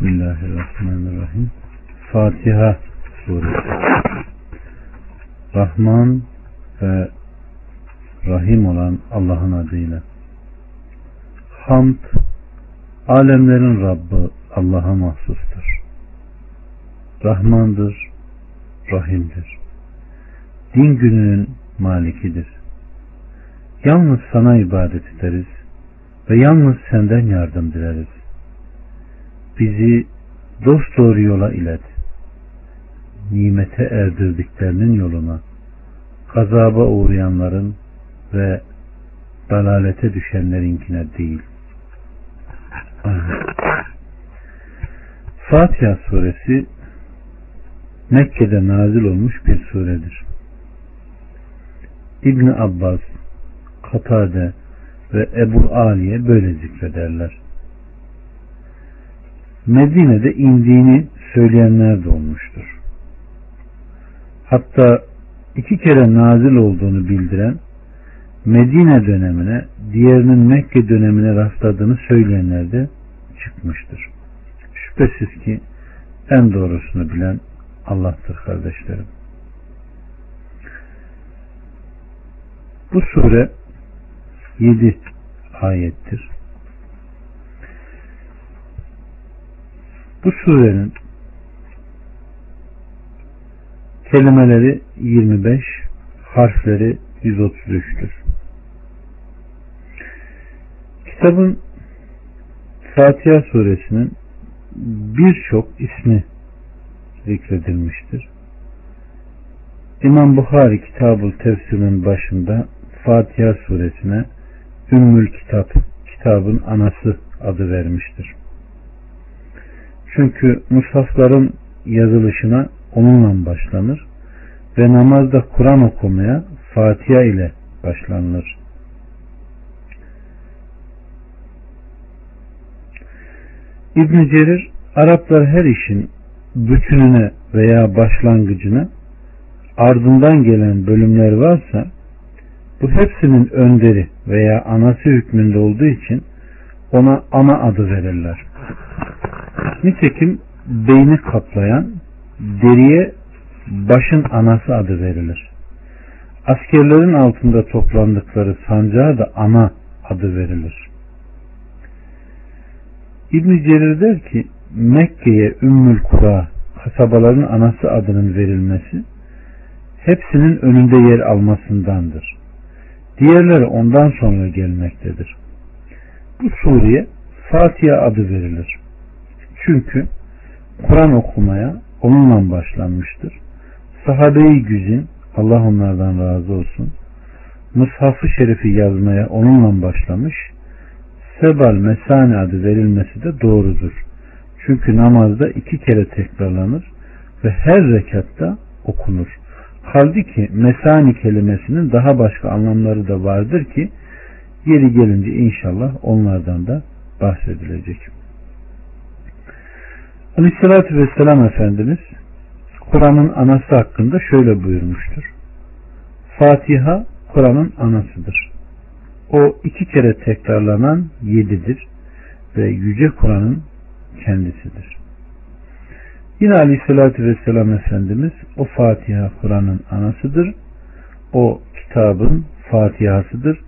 Bismillahirrahmanirrahim. Fatiha suresi. Rahman ve Rahim olan Allah'ın adıyla. Hamd, alemlerin Rabbi Allah'a mahsustur. Rahmandır, Rahimdir. Din gününün malikidir. Yalnız sana ibadet ederiz ve yalnız senden yardım dileriz. Bizi dost doğru yola ilet. Nimete erdirdiklerinin yoluna, gazaba uğrayanların ve dalalete düşenlerinkine değil. Fatiha suresi Mekke'de nazil olmuş bir suredir. İbn Abbas, Katade ve Ebu Aliye böyle zikrederler. Medine'de indiğini söyleyenler de olmuştur. Hatta iki kere nazil olduğunu bildiren Medine dönemine diğerinin Mekke dönemine rastladığını söyleyenler de çıkmıştır. Şüphesiz ki en doğrusunu bilen Allah'tır kardeşlerim. Bu sure 7 ayettir. Bu surenin kelimeleri 25, harfleri 133'tür. Kitabın Fatiha suresinin birçok ismi zikredilmiştir. İmam Bukhari Kitabul Tefsir'in başında Fatiha suresine Ümmül Kitap, kitabın anası adı vermiştir. Çünkü mushafların yazılışına onunla başlanır ve namazda Kur'an okumaya Fatiha ile başlanılır. İbn Cerir Araplar her işin bütününe veya başlangıcına ardından gelen bölümler varsa bu hepsinin önderi veya anası hükmünde olduğu için ona ana adı verirler. Nitekim beyni kaplayan deriye başın anası adı verilir. Askerlerin altında toplandıkları sancağa da ana adı verilir. İbn Cerir der ki Mekke'ye Ümmül Kura kasabaların anası adının verilmesi hepsinin önünde yer almasındandır. Diğerleri ondan sonra gelmektedir. Bu sureye Fatiha adı verilir. Çünkü Kur'an okumaya onunla başlanmıştır. Sahabe-i güzin Allah onlardan razı olsun. Mushaf-ı Şerif'i yazmaya onunla başlamış. Sebal Mesane adı verilmesi de doğrudur. Çünkü namazda iki kere tekrarlanır ve her rekatta okunur. Halbuki mesani kelimesinin daha başka anlamları da vardır ki yeri gelince inşallah onlardan da bahsedilecek. Aleyhissalatü Vesselam Efendimiz Kur'an'ın anası hakkında şöyle buyurmuştur. Fatiha Kur'an'ın anasıdır. O iki kere tekrarlanan yedidir ve Yüce Kur'an'ın kendisidir. Yine Aleyhisselatü Vesselam Efendimiz o Fatiha Kur'an'ın anasıdır. O kitabın Fatiha'sıdır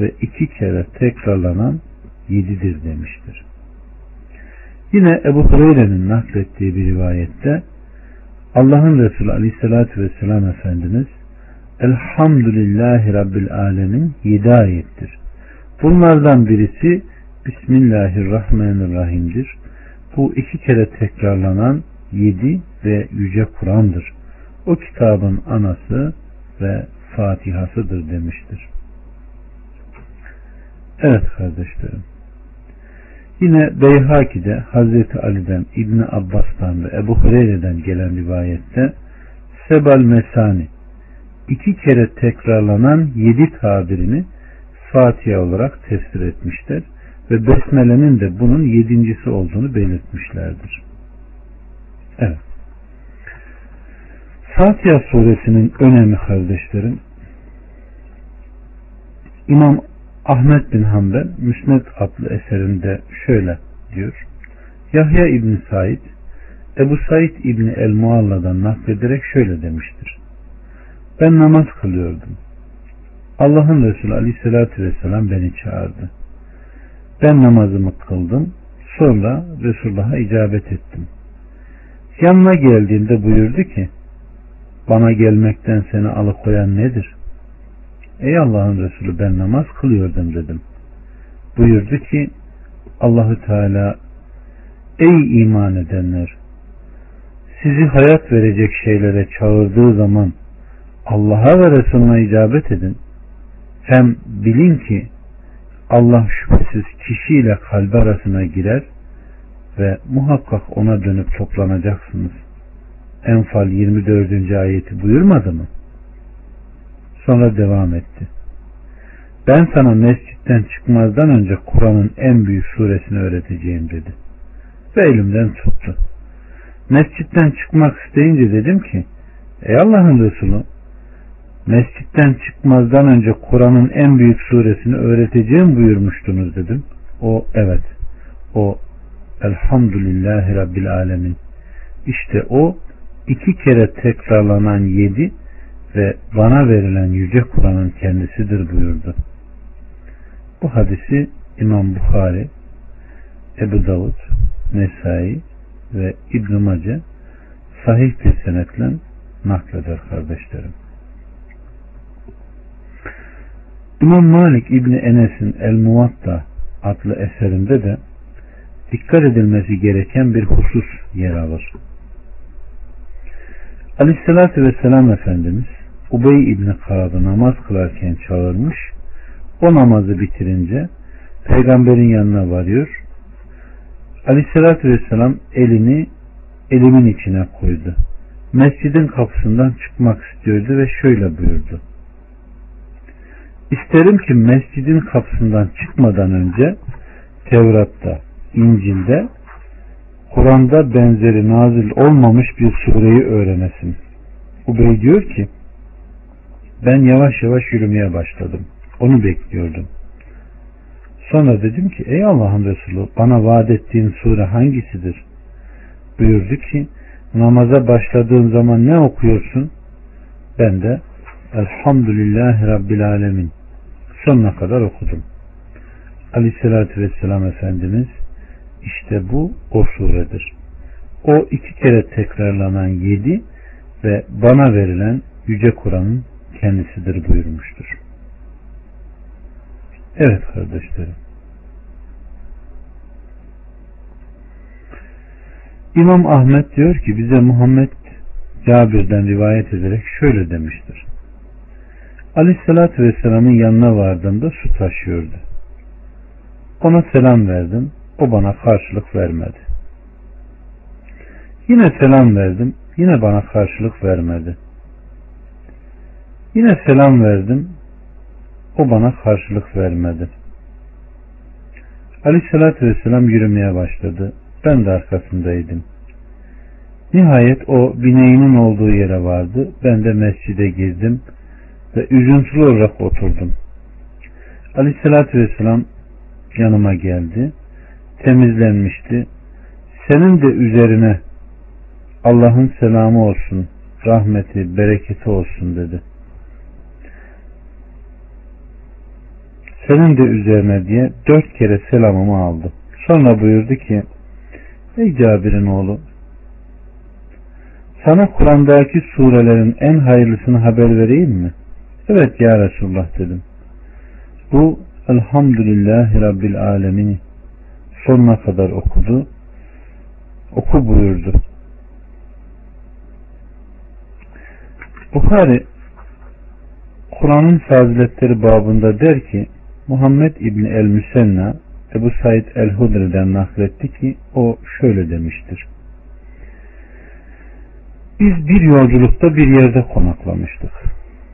ve iki kere tekrarlanan yedidir demiştir. Yine Ebu Hureyre'nin naklettiği bir rivayette Allah'ın Resulü Aleyhisselatü Vesselam Efendimiz Elhamdülillahi Rabbil Alemin yedi ayettir. Bunlardan birisi Bismillahirrahmanirrahim'dir. Bu iki kere tekrarlanan yedi ve yüce Kur'an'dır. O kitabın anası ve Fatihasıdır demiştir. Evet kardeşlerim. Yine Beyhaki'de Hazreti Ali'den, İbni Abbas'tan ve Ebu Hureyre'den gelen rivayette Sebal Mesani iki kere tekrarlanan yedi tabirini Fatiha olarak tefsir etmişler ve Besmele'nin de bunun yedincisi olduğunu belirtmişlerdir. Evet. Fatiha suresinin önemi kardeşlerim İmam Ahmet bin Hanbel Müsned adlı eserinde şöyle diyor. Yahya İbni Said Ebu Said İbni El-Mualla'dan naklederek şöyle demiştir. Ben namaz kılıyordum. Allah'ın Resulü Aleyhisselatü Vesselam beni çağırdı. Ben namazımı kıldım. Sonra Resulullah'a icabet ettim. Yanına geldiğimde buyurdu ki bana gelmekten seni alıkoyan nedir? Ey Allah'ın Resulü ben namaz kılıyordum dedim. Buyurdu ki Allahü Teala ey iman edenler sizi hayat verecek şeylere çağırdığı zaman Allah'a ve Resulüne icabet edin. Hem bilin ki Allah şüphesiz kişiyle kalbi arasına girer ve muhakkak ona dönüp toplanacaksınız. Enfal 24. ayeti buyurmadı mı? Sonra devam etti. Ben sana mescitten çıkmazdan önce Kur'an'ın en büyük suresini öğreteceğim dedi. Ve elimden tuttu. Mescitten çıkmak isteyince dedim ki Ey Allah'ın Resulü mescitten çıkmazdan önce Kur'an'ın en büyük suresini öğreteceğim buyurmuştunuz dedim. O evet. O Elhamdülillahi Rabbil Alemin. İşte o iki kere tekrarlanan yedi ve bana verilen yüce Kur'an'ın kendisidir buyurdu. Bu hadisi İmam Bukhari, Ebu Davud, Nesai ve İbn-i Mace sahih bir senetle nakleder kardeşlerim. İmam Malik İbni Enes'in El Muvatta adlı eserinde de dikkat edilmesi gereken bir husus yer alır. Aleyhissalatü Vesselam Efendimiz Ubey İbni Ka'b'ı namaz kılarken çağırmış. O namazı bitirince peygamberin yanına varıyor. Aleyhissalatü Vesselam elini elimin içine koydu. Mescidin kapısından çıkmak istiyordu ve şöyle buyurdu. İsterim ki mescidin kapısından çıkmadan önce Tevrat'ta, İncil'de, Kur'an'da benzeri nazil olmamış bir sureyi öğrenesin. Ubey diyor ki ben yavaş yavaş yürümeye başladım. Onu bekliyordum. Sonra dedim ki ey Allah'ın Resulü bana vaat ettiğin sure hangisidir? Buyurdu ki namaza başladığın zaman ne okuyorsun? Ben de Elhamdülillahi Rabbil Alemin sonuna kadar okudum. Aleyhissalatü Vesselam Efendimiz işte bu o suredir. O iki kere tekrarlanan yedi ve bana verilen Yüce Kur'an'ın kendisidir buyurmuştur. Evet kardeşlerim. İmam Ahmet diyor ki bize Muhammed Cabir'den rivayet ederek şöyle demiştir. Aleyhissalatü Vesselam'ın yanına vardığımda su taşıyordu. Ona selam verdim. O bana karşılık vermedi. Yine selam verdim. Yine bana karşılık vermedi. Yine selam verdim. O bana karşılık vermedi. Aleyhissalatü Vesselam yürümeye başladı. Ben de arkasındaydım. Nihayet o bineğinin olduğu yere vardı. Ben de mescide girdim ve üzüntülü olarak oturdum. Aleyhissalatü Vesselam yanıma geldi. Temizlenmişti. Senin de üzerine Allah'ın selamı olsun, rahmeti, bereketi olsun dedi. Senin de üzerine diye dört kere selamımı aldı. Sonra buyurdu ki Ey Cabir'in oğlu sana Kur'an'daki surelerin en hayırlısını haber vereyim mi? Evet ya Resulullah dedim. Bu Elhamdülillahi Rabbil Alemin sonuna kadar okudu. Oku buyurdu. Bukhari Kur'an'ın faziletleri babında der ki Muhammed İbni El Müsenna Ebu Said El Hudri'den nakletti ki o şöyle demiştir. Biz bir yolculukta bir yerde konaklamıştık.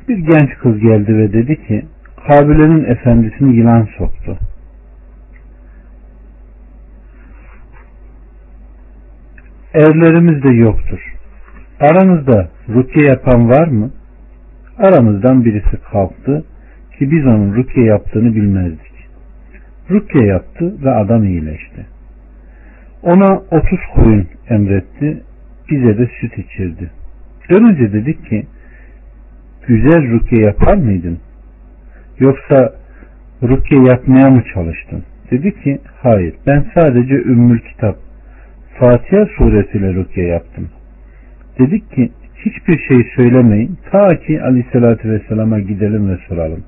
Bir genç kız geldi ve dedi ki Kabile'nin efendisini yılan soktu. Erlerimiz de yoktur. Aranızda rukiye yapan var mı? Aramızdan birisi kalktı ki biz onun rukiye yaptığını bilmezdik. Rukiye yaptı ve adam iyileşti. Ona 30 koyun emretti. Bize de süt içirdi. Dönünce dedik ki güzel rukiye yapar mıydın? Yoksa rukiye yapmaya mı çalıştın? Dedi ki hayır ben sadece Ümmül Kitap Fatiha suresiyle rukiye yaptım. Dedik ki hiçbir şey söylemeyin ta ki aleyhissalatü vesselama gidelim ve soralım.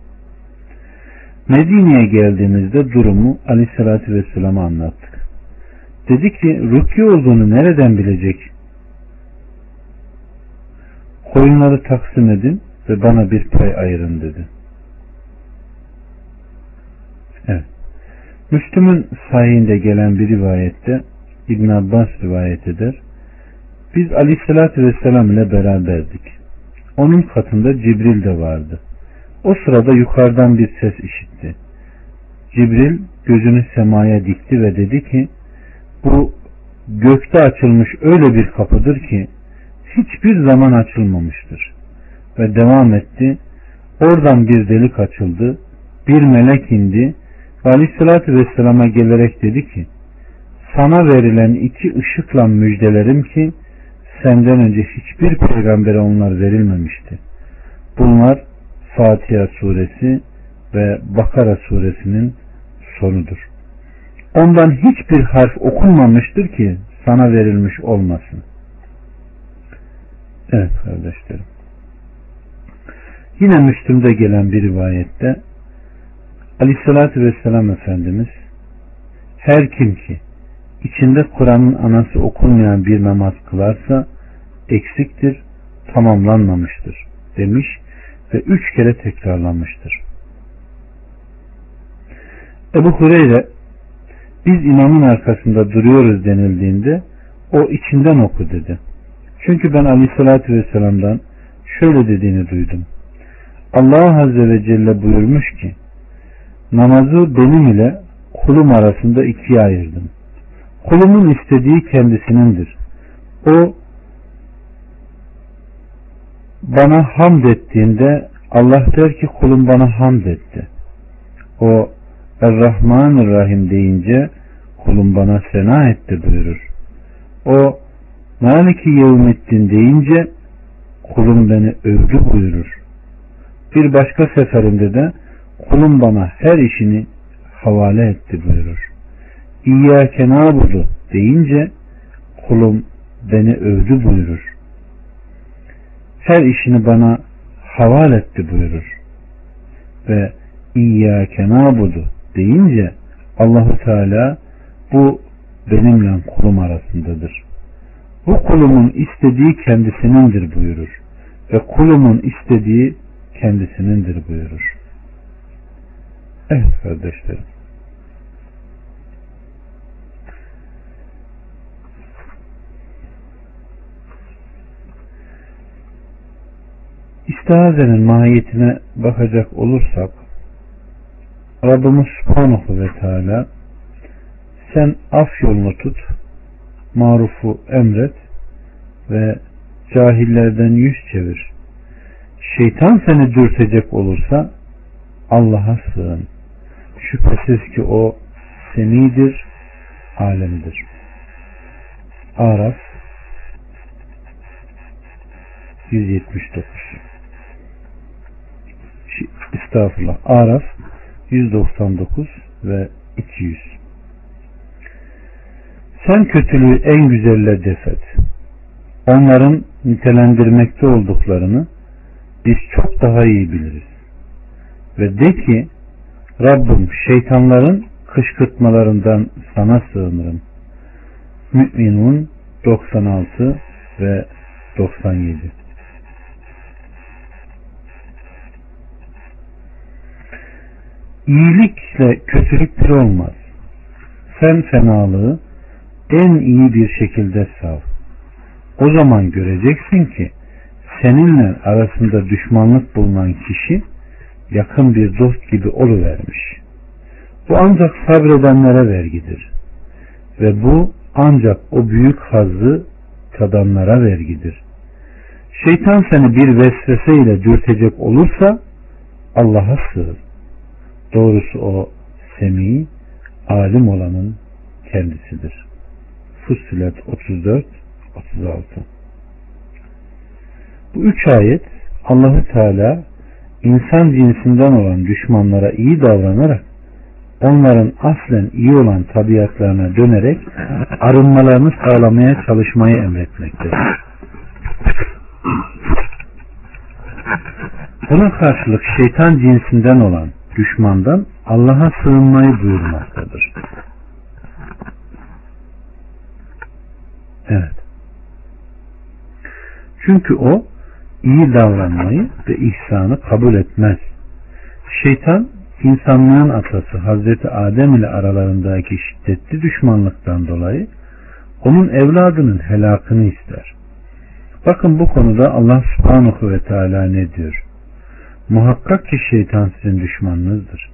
Medine'ye geldiğimizde durumu aleyhissalatü vesselama anlattık. Dedi ki rukiye olduğunu nereden bilecek? Koyunları taksim edin ve bana bir pay ayırın dedi. Evet. Müslüm'ün sahihinde gelen bir rivayette İbn Abbas rivayet eder. Biz Aleyhisselatü Vesselam ile beraberdik. Onun katında Cibril de vardı. O sırada yukarıdan bir ses işitti. Cibril gözünü semaya dikti ve dedi ki bu gökte açılmış öyle bir kapıdır ki hiçbir zaman açılmamıştır. Ve devam etti. Oradan bir delik açıldı. Bir melek indi. Ve Aleyhisselatü Vesselam'a gelerek dedi ki sana verilen iki ışıkla müjdelerim ki senden önce hiçbir peygambere onlar verilmemişti. Bunlar Fatiha suresi ve Bakara suresinin sonudur. Ondan hiçbir harf okunmamıştır ki sana verilmiş olmasın. Evet kardeşlerim. Yine Müslüm'de gelen bir rivayette Aleyhisselatü Vesselam Efendimiz her kim ki içinde Kur'an'ın anası okunmayan bir namaz kılarsa eksiktir, tamamlanmamıştır demiş ve üç kere tekrarlanmıştır. Ebu Hureyre biz imamın arkasında duruyoruz denildiğinde o içinden oku dedi. Çünkü ben aleyhissalatü vesselam'dan şöyle dediğini duydum. Allah Azze ve Celle buyurmuş ki namazı benim ile kulum arasında ikiye ayırdım. Kulumun istediği kendisinindir. O bana hamd ettiğinde Allah der ki kulum bana hamd etti. O Er-Rahman-Rahim deyince kulum bana sena etti buyurur. O Maliki Yevmettin deyince kulum beni övdü buyurur. Bir başka seferinde de kulum bana her işini havale etti buyurur. İyyâke nâbudu deyince kulum beni övdü buyurur. Her işini bana havale etti buyurur. Ve İyyâke nâbudu deyince Allahu Teala bu benimle kulum arasındadır. Bu kulumun istediği kendisinindir buyurur. Ve kulumun istediği kendisinindir buyurur. Evet kardeşlerim. İstihazenin mahiyetine bakacak olursak Rabbimiz Subhanahu ve Teala sen af yolunu tut, marufu emret ve cahillerden yüz çevir. Şeytan seni dürtecek olursa Allah'a sığın. Şüphesiz ki o semidir, alemidir. Araf 179 Estağfurullah. Araf 199 ve 200 Sen kötülüğü en güzelle defet. Onların nitelendirmekte olduklarını biz çok daha iyi biliriz. Ve de ki Rabbim şeytanların kışkırtmalarından sana sığınırım. Mü'minun 96 ve 97 İyilikle kötülük bir olmaz. Sen fenalığı en iyi bir şekilde sav. O zaman göreceksin ki seninle arasında düşmanlık bulunan kişi yakın bir dost gibi oluvermiş. Bu ancak sabredenlere vergidir. Ve bu ancak o büyük hazzı tadanlara vergidir. Şeytan seni bir vesveseyle dürtecek olursa Allah'a sığır. Doğrusu o semi, alim olanın kendisidir. Fussilet 34 36 Bu üç ayet Allahü Teala insan cinsinden olan düşmanlara iyi davranarak onların aslen iyi olan tabiatlarına dönerek arınmalarını sağlamaya çalışmayı emretmektedir. Buna karşılık şeytan cinsinden olan düşmandan Allah'a sığınmayı buyurmaktadır. Evet. Çünkü o iyi davranmayı ve ihsanı kabul etmez. Şeytan insanlığın atası Hazreti Adem ile aralarındaki şiddetli düşmanlıktan dolayı onun evladının helakını ister. Bakın bu konuda Allah subhanahu ve teala ne diyor? Muhakkak ki şeytan sizin düşmanınızdır.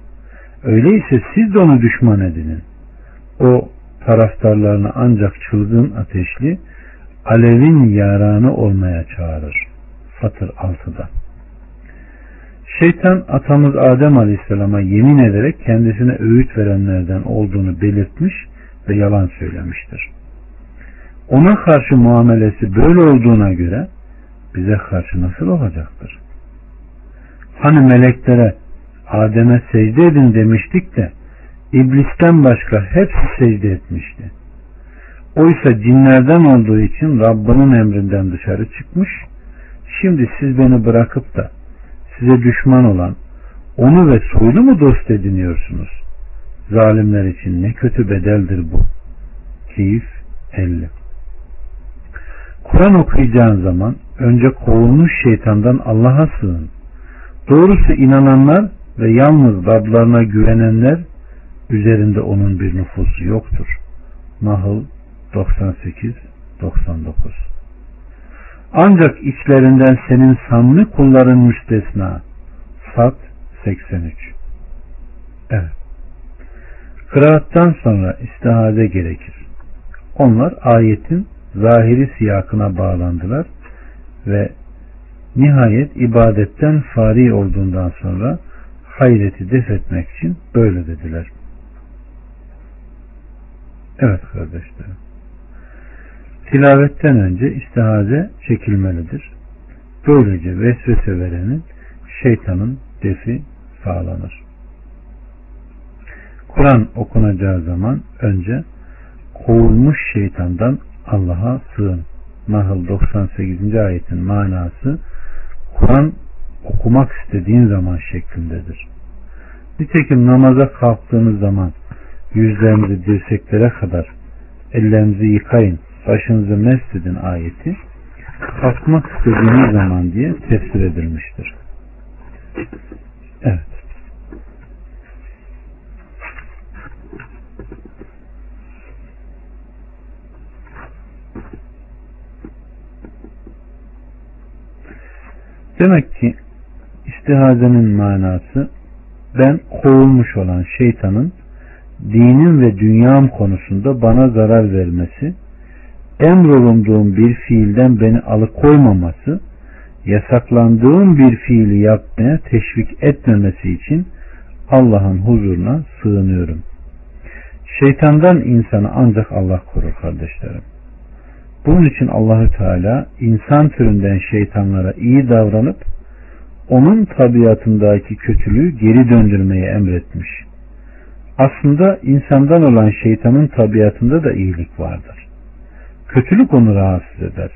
Öyleyse siz de onu düşman edinin. O taraftarlarını ancak çılgın ateşli alevin yaranı olmaya çağırır. Fatır 6'da. Şeytan atamız Adem Aleyhisselam'a yemin ederek kendisine öğüt verenlerden olduğunu belirtmiş ve yalan söylemiştir. Ona karşı muamelesi böyle olduğuna göre bize karşı nasıl olacaktır? Hani meleklere Adem'e secde edin demiştik de İblisten başka hepsi secde etmişti. Oysa cinlerden olduğu için Rabbinin emrinden dışarı çıkmış. Şimdi siz beni bırakıp da size düşman olan onu ve soylu mu dost ediniyorsunuz? Zalimler için ne kötü bedeldir bu. Keyif 50 Kur'an okuyacağın zaman önce kovulmuş şeytandan Allah'a sığın. Doğrusu inananlar ve yalnız Rablarına güvenenler üzerinde onun bir nüfusu yoktur. Nahl 98 99 Ancak içlerinden senin samimi kulların müstesna. Sat 83 Evet. Kıraattan sonra istihade gerekir. Onlar ayetin zahiri siyakına bağlandılar ve nihayet ibadetten fari olduğundan sonra hayreti def etmek için böyle dediler. Evet kardeşlerim. Tilavetten önce istihaze çekilmelidir. Böylece vesvese verenin şeytanın defi sağlanır. Kur'an okunacağı zaman önce kovulmuş şeytandan Allah'a sığın. Nahl 98. ayetin manası Kur'an okumak istediğin zaman şeklindedir. Nitekim namaza kalktığınız zaman yüzlerinizi dirseklere kadar ellerinizi yıkayın, başınızı mest edin ayeti kalkmak istediğiniz zaman diye tefsir edilmiştir. Evet. Demek ki istihazenin manası ben kovulmuş olan şeytanın dinim ve dünyam konusunda bana zarar vermesi, emrolunduğum bir fiilden beni alıkoymaması, yasaklandığım bir fiili yapmaya teşvik etmemesi için Allah'ın huzuruna sığınıyorum. Şeytandan insanı ancak Allah korur kardeşlerim. Bunun için Allahü Teala insan türünden şeytanlara iyi davranıp onun tabiatındaki kötülüğü geri döndürmeyi emretmiş. Aslında insandan olan şeytanın tabiatında da iyilik vardır. Kötülük onu rahatsız eder.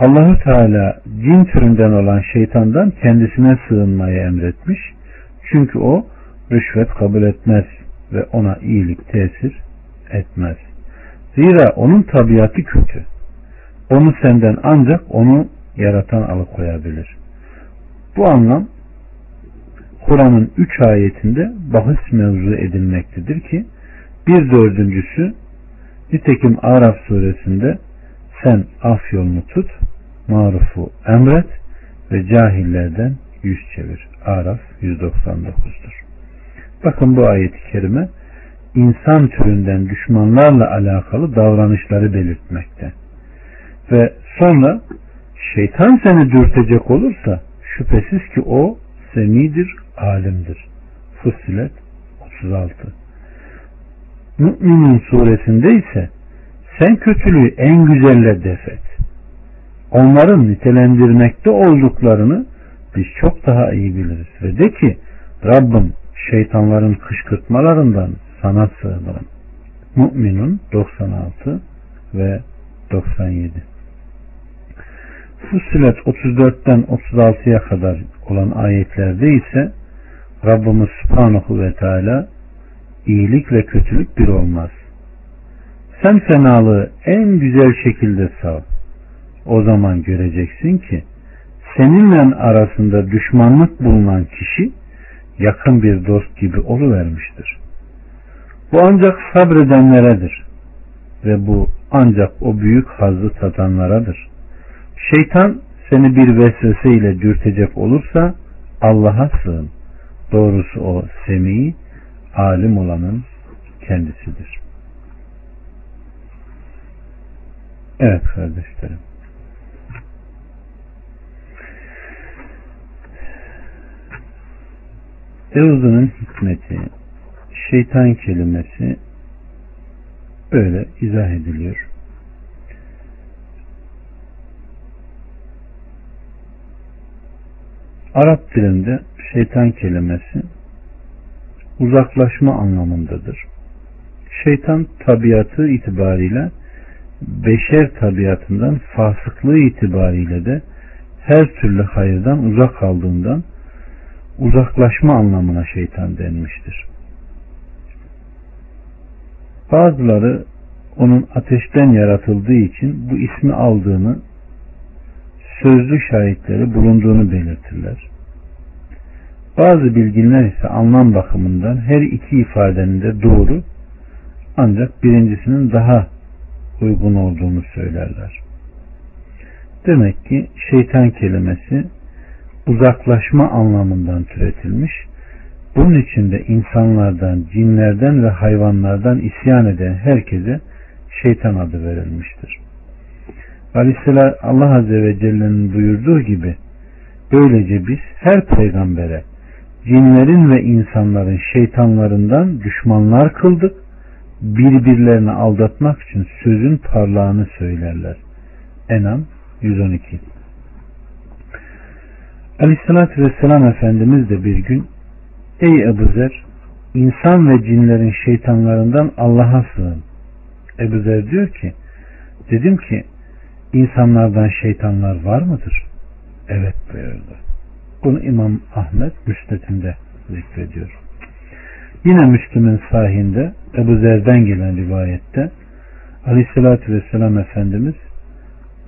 Allahü Teala cin türünden olan şeytandan kendisine sığınmayı emretmiş. Çünkü o rüşvet kabul etmez ve ona iyilik tesir etmez. Zira onun tabiatı kötü. Onu senden ancak onu yaratan alıkoyabilir. Bu anlam Kur'an'ın üç ayetinde bahis mevzu edilmektedir ki bir dördüncüsü nitekim Araf suresinde sen af yolunu tut, marufu emret ve cahillerden yüz çevir. Araf 199'dur. Bakın bu ayet-i kerime insan türünden düşmanlarla alakalı davranışları belirtmekte. Ve sonra şeytan seni dürtecek olursa şüphesiz ki o semidir, alimdir. Fussilet 36 Mü'minin suresinde ise sen kötülüğü en güzelle defet. Onların nitelendirmekte olduklarını biz çok daha iyi biliriz. Ve de ki Rabbim şeytanların kışkırtmalarından sana sığınırım. Mü'minun 96 ve 97 Fussilet 34'ten 36'ya kadar olan ayetlerde ise Rabbimiz Subhanahu ve Teala iyilik ve kötülük bir olmaz. Sen fenalığı en güzel şekilde sav. O zaman göreceksin ki seninle arasında düşmanlık bulunan kişi yakın bir dost gibi oluvermiştir. Bu ancak sabredenleredir ve bu ancak o büyük hazzı tadanlaradır. Şeytan seni bir vesvese ile dürtecek olursa Allah'a sığın. Doğrusu o semi, alim olanın kendisidir. Evet kardeşlerim. Euzunun hikmeti, şeytan kelimesi böyle izah ediliyor. Arap dilinde şeytan kelimesi uzaklaşma anlamındadır. Şeytan tabiatı itibariyle beşer tabiatından fasıklığı itibariyle de her türlü hayırdan uzak kaldığından uzaklaşma anlamına şeytan denmiştir. Bazıları onun ateşten yaratıldığı için bu ismi aldığını sözlü şahitleri bulunduğunu belirtirler. Bazı bilginler ise anlam bakımından her iki ifadenin de doğru ancak birincisinin daha uygun olduğunu söylerler. Demek ki şeytan kelimesi uzaklaşma anlamından türetilmiş. Bunun için de insanlardan, cinlerden ve hayvanlardan isyan eden herkese şeytan adı verilmiştir. Aleyhisselam Allah Azze ve Celle'nin buyurduğu gibi böylece biz her peygambere cinlerin ve insanların şeytanlarından düşmanlar kıldık birbirlerini aldatmak için sözün parlağını söylerler. Enam 112 Aleyhissalatü Vesselam Efendimiz de bir gün Ey Ebu Zer insan ve cinlerin şeytanlarından Allah'a sığın. Ebu Zer diyor ki dedim ki insanlardan şeytanlar var mıdır? Evet buyurdu. Bunu İmam Ahmet müstetinde zikrediyor. Yine Müslüm'ün sahinde Ebu Zer'den gelen rivayette Aleyhisselatü Vesselam Efendimiz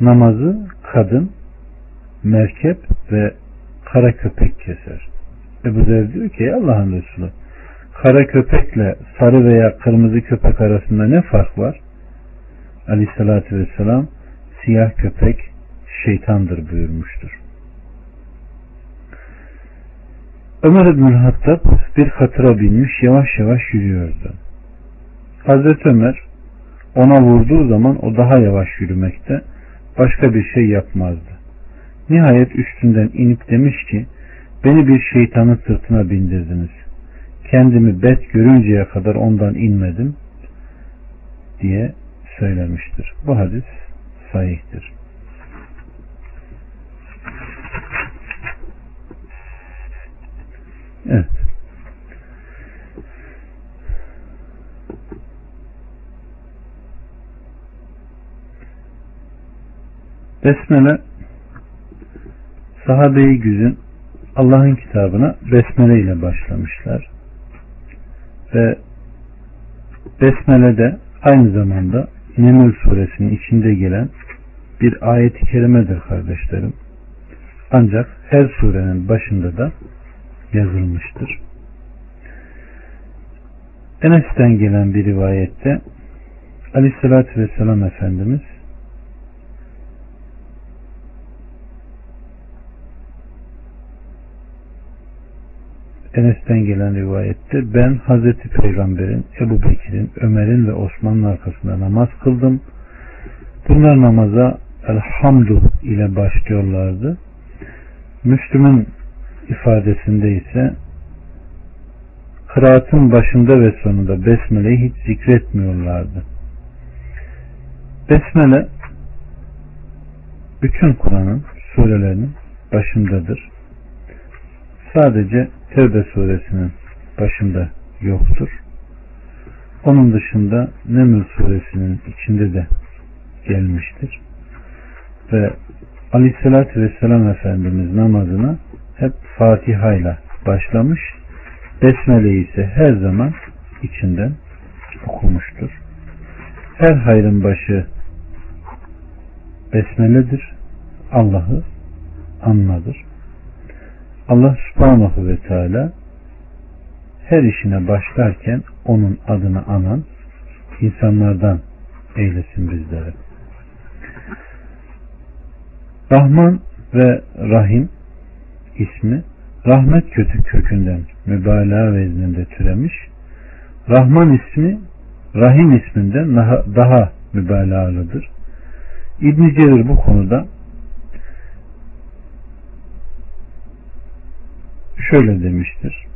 namazı kadın, merkep ve kara köpek keser. Ebu Zer diyor ki Allah'ın Resulü kara köpekle sarı veya kırmızı köpek arasında ne fark var? Aleyhissalatü vesselam siyah köpek şeytandır buyurmuştur. Ömer İbn Hattab bir katıra binmiş yavaş yavaş yürüyordu. Hazreti Ömer ona vurduğu zaman o daha yavaş yürümekte başka bir şey yapmazdı. Nihayet üstünden inip demiş ki beni bir şeytanın sırtına bindirdiniz. Kendimi bet görünceye kadar ondan inmedim diye söylemiştir. Bu hadis sahihtir. Evet. Besmele sahabe-i güzün Allah'ın kitabına besmele ile başlamışlar. Ve besmele de aynı zamanda Neml suresinin içinde gelen bir ayet-i kerimedir kardeşlerim. Ancak her surenin başında da yazılmıştır. Enes'ten gelen bir rivayette Aleyhisselatü Vesselam Efendimiz Enes'ten gelen rivayette ben Hazreti Peygamber'in, Ebu Bekir'in, Ömer'in ve Osman'ın arkasında namaz kıldım. Bunlar namaza elhamdu ile başlıyorlardı. Müslüm'ün ifadesinde ise kıraatın başında ve sonunda Besmele'yi hiç zikretmiyorlardı. Besmele bütün Kur'an'ın surelerinin başındadır. Sadece Tevbe suresinin başında yoktur. Onun dışında Neml suresinin içinde de gelmiştir. Ve Aleyhisselatü Vesselam Efendimiz namazına hep Fatiha ile başlamış. Besmele ise her zaman içinden okumuştur. Her hayrın başı Besmele'dir. Allah'ı anmadır. Allah subhanahu ve teala her işine başlarken onun adını anan insanlardan eylesin bizleri. Rahman ve Rahim ismi rahmet kötü kökünden mübalağa vezninde türemiş. Rahman ismi Rahim isminden daha, daha mübalağalıdır. İbn Cerir bu konuda şöyle demiştir.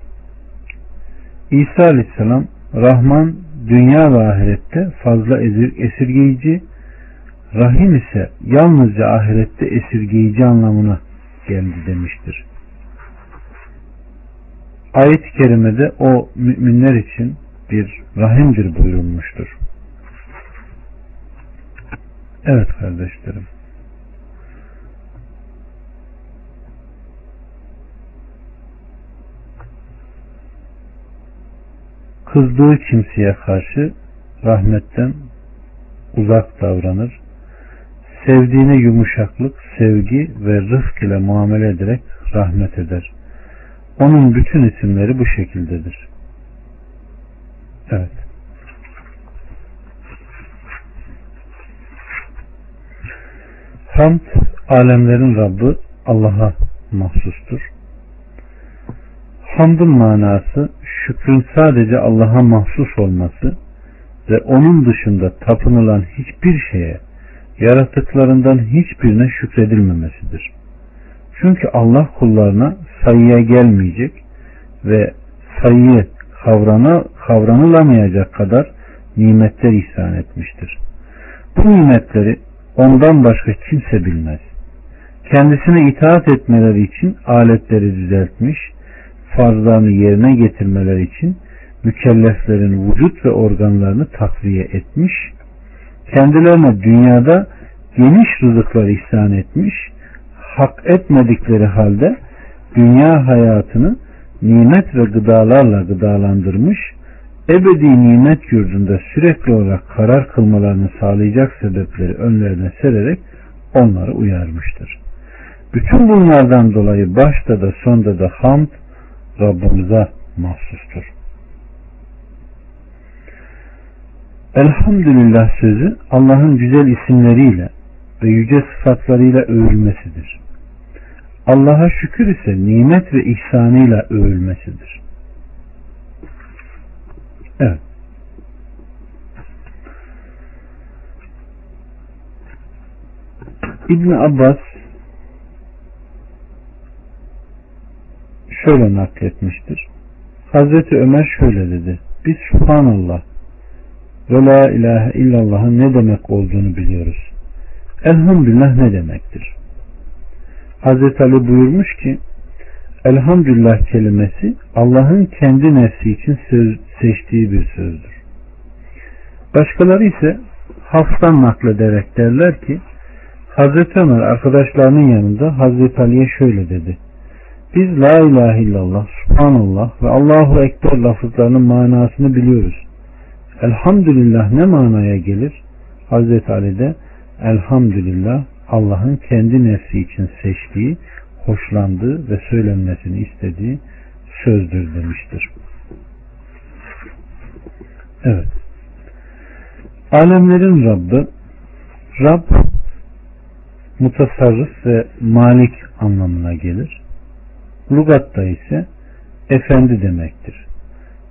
İsa Aleyhisselam Rahman dünya ve ahirette fazla esirgeyici, Rahim ise yalnızca ahirette esirgeyici anlamına geldi demiştir. Ayet-i kerimede o müminler için bir rahimdir buyurulmuştur. Evet kardeşlerim. Kızdığı kimseye karşı rahmetten uzak davranır. Sevdiğine yumuşaklık, sevgi ve rıfk ile muamele ederek rahmet eder. Onun bütün isimleri bu şekildedir. Evet. Hamd, alemlerin Rabbi Allah'a mahsustur. Hamdın manası şükrün sadece Allah'a mahsus olması ve onun dışında tapınılan hiçbir şeye, yaratıklarından hiçbirine şükredilmemesidir. Çünkü Allah kullarına sayıya gelmeyecek ve sayıyı kavrana, kavranılamayacak kadar nimetler ihsan etmiştir. Bu nimetleri ondan başka kimse bilmez. Kendisine itaat etmeleri için aletleri düzeltmiş, farzlarını yerine getirmeleri için mükelleflerin vücut ve organlarını takviye etmiş, kendilerine dünyada geniş rızıklar ihsan etmiş, hak etmedikleri halde dünya hayatını nimet ve gıdalarla gıdalandırmış, ebedi nimet yurdunda sürekli olarak karar kılmalarını sağlayacak sebepleri önlerine sererek onları uyarmıştır. Bütün bunlardan dolayı başta da sonda da hamd Rabbimize mahsustur. Elhamdülillah sözü Allah'ın güzel isimleriyle ve yüce sıfatlarıyla övülmesidir. Allah'a şükür ise nimet ve ihsanıyla övülmesidir. Evet. İbn Abbas şöyle nakletmiştir. Hazreti Ömer şöyle dedi. Biz Subhanallah ve La ilahe illallah'ın ne demek olduğunu biliyoruz. Elhamdülillah ne demektir? Hazreti Ali buyurmuş ki Elhamdülillah kelimesi Allah'ın kendi nefsi için söz, seçtiği bir sözdür. Başkaları ise haftan naklederek derler ki Hazreti Ömer arkadaşlarının yanında Hazreti Ali'ye şöyle dedi. Biz La ilahe illallah, Subhanallah ve Allahu Ekber lafızlarının manasını biliyoruz. Elhamdülillah ne manaya gelir? Hazreti Ali de Elhamdülillah Allah'ın kendi nefsi için seçtiği, hoşlandığı ve söylenmesini istediği sözdür demiştir. Evet. Alemlerin Rabbi Rab mutasarrıf ve malik anlamına gelir. Lugatta ise efendi demektir.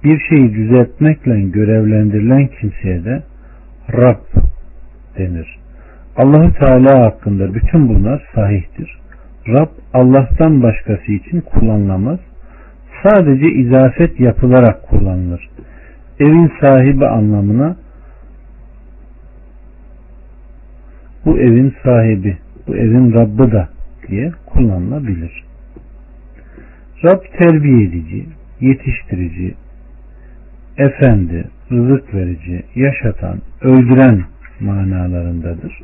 Bir şeyi düzeltmekle görevlendirilen kimseye de Rab denir. Allahu Teala hakkında bütün bunlar sahihtir. Rab Allah'tan başkası için kullanılamaz. sadece izafet yapılarak kullanılır. Evin sahibi anlamına bu evin sahibi, bu evin Rabbı da diye kullanılabilir. Rab terbiye edici, yetiştirici, efendi, rızık verici, yaşatan, öldüren manalarındadır.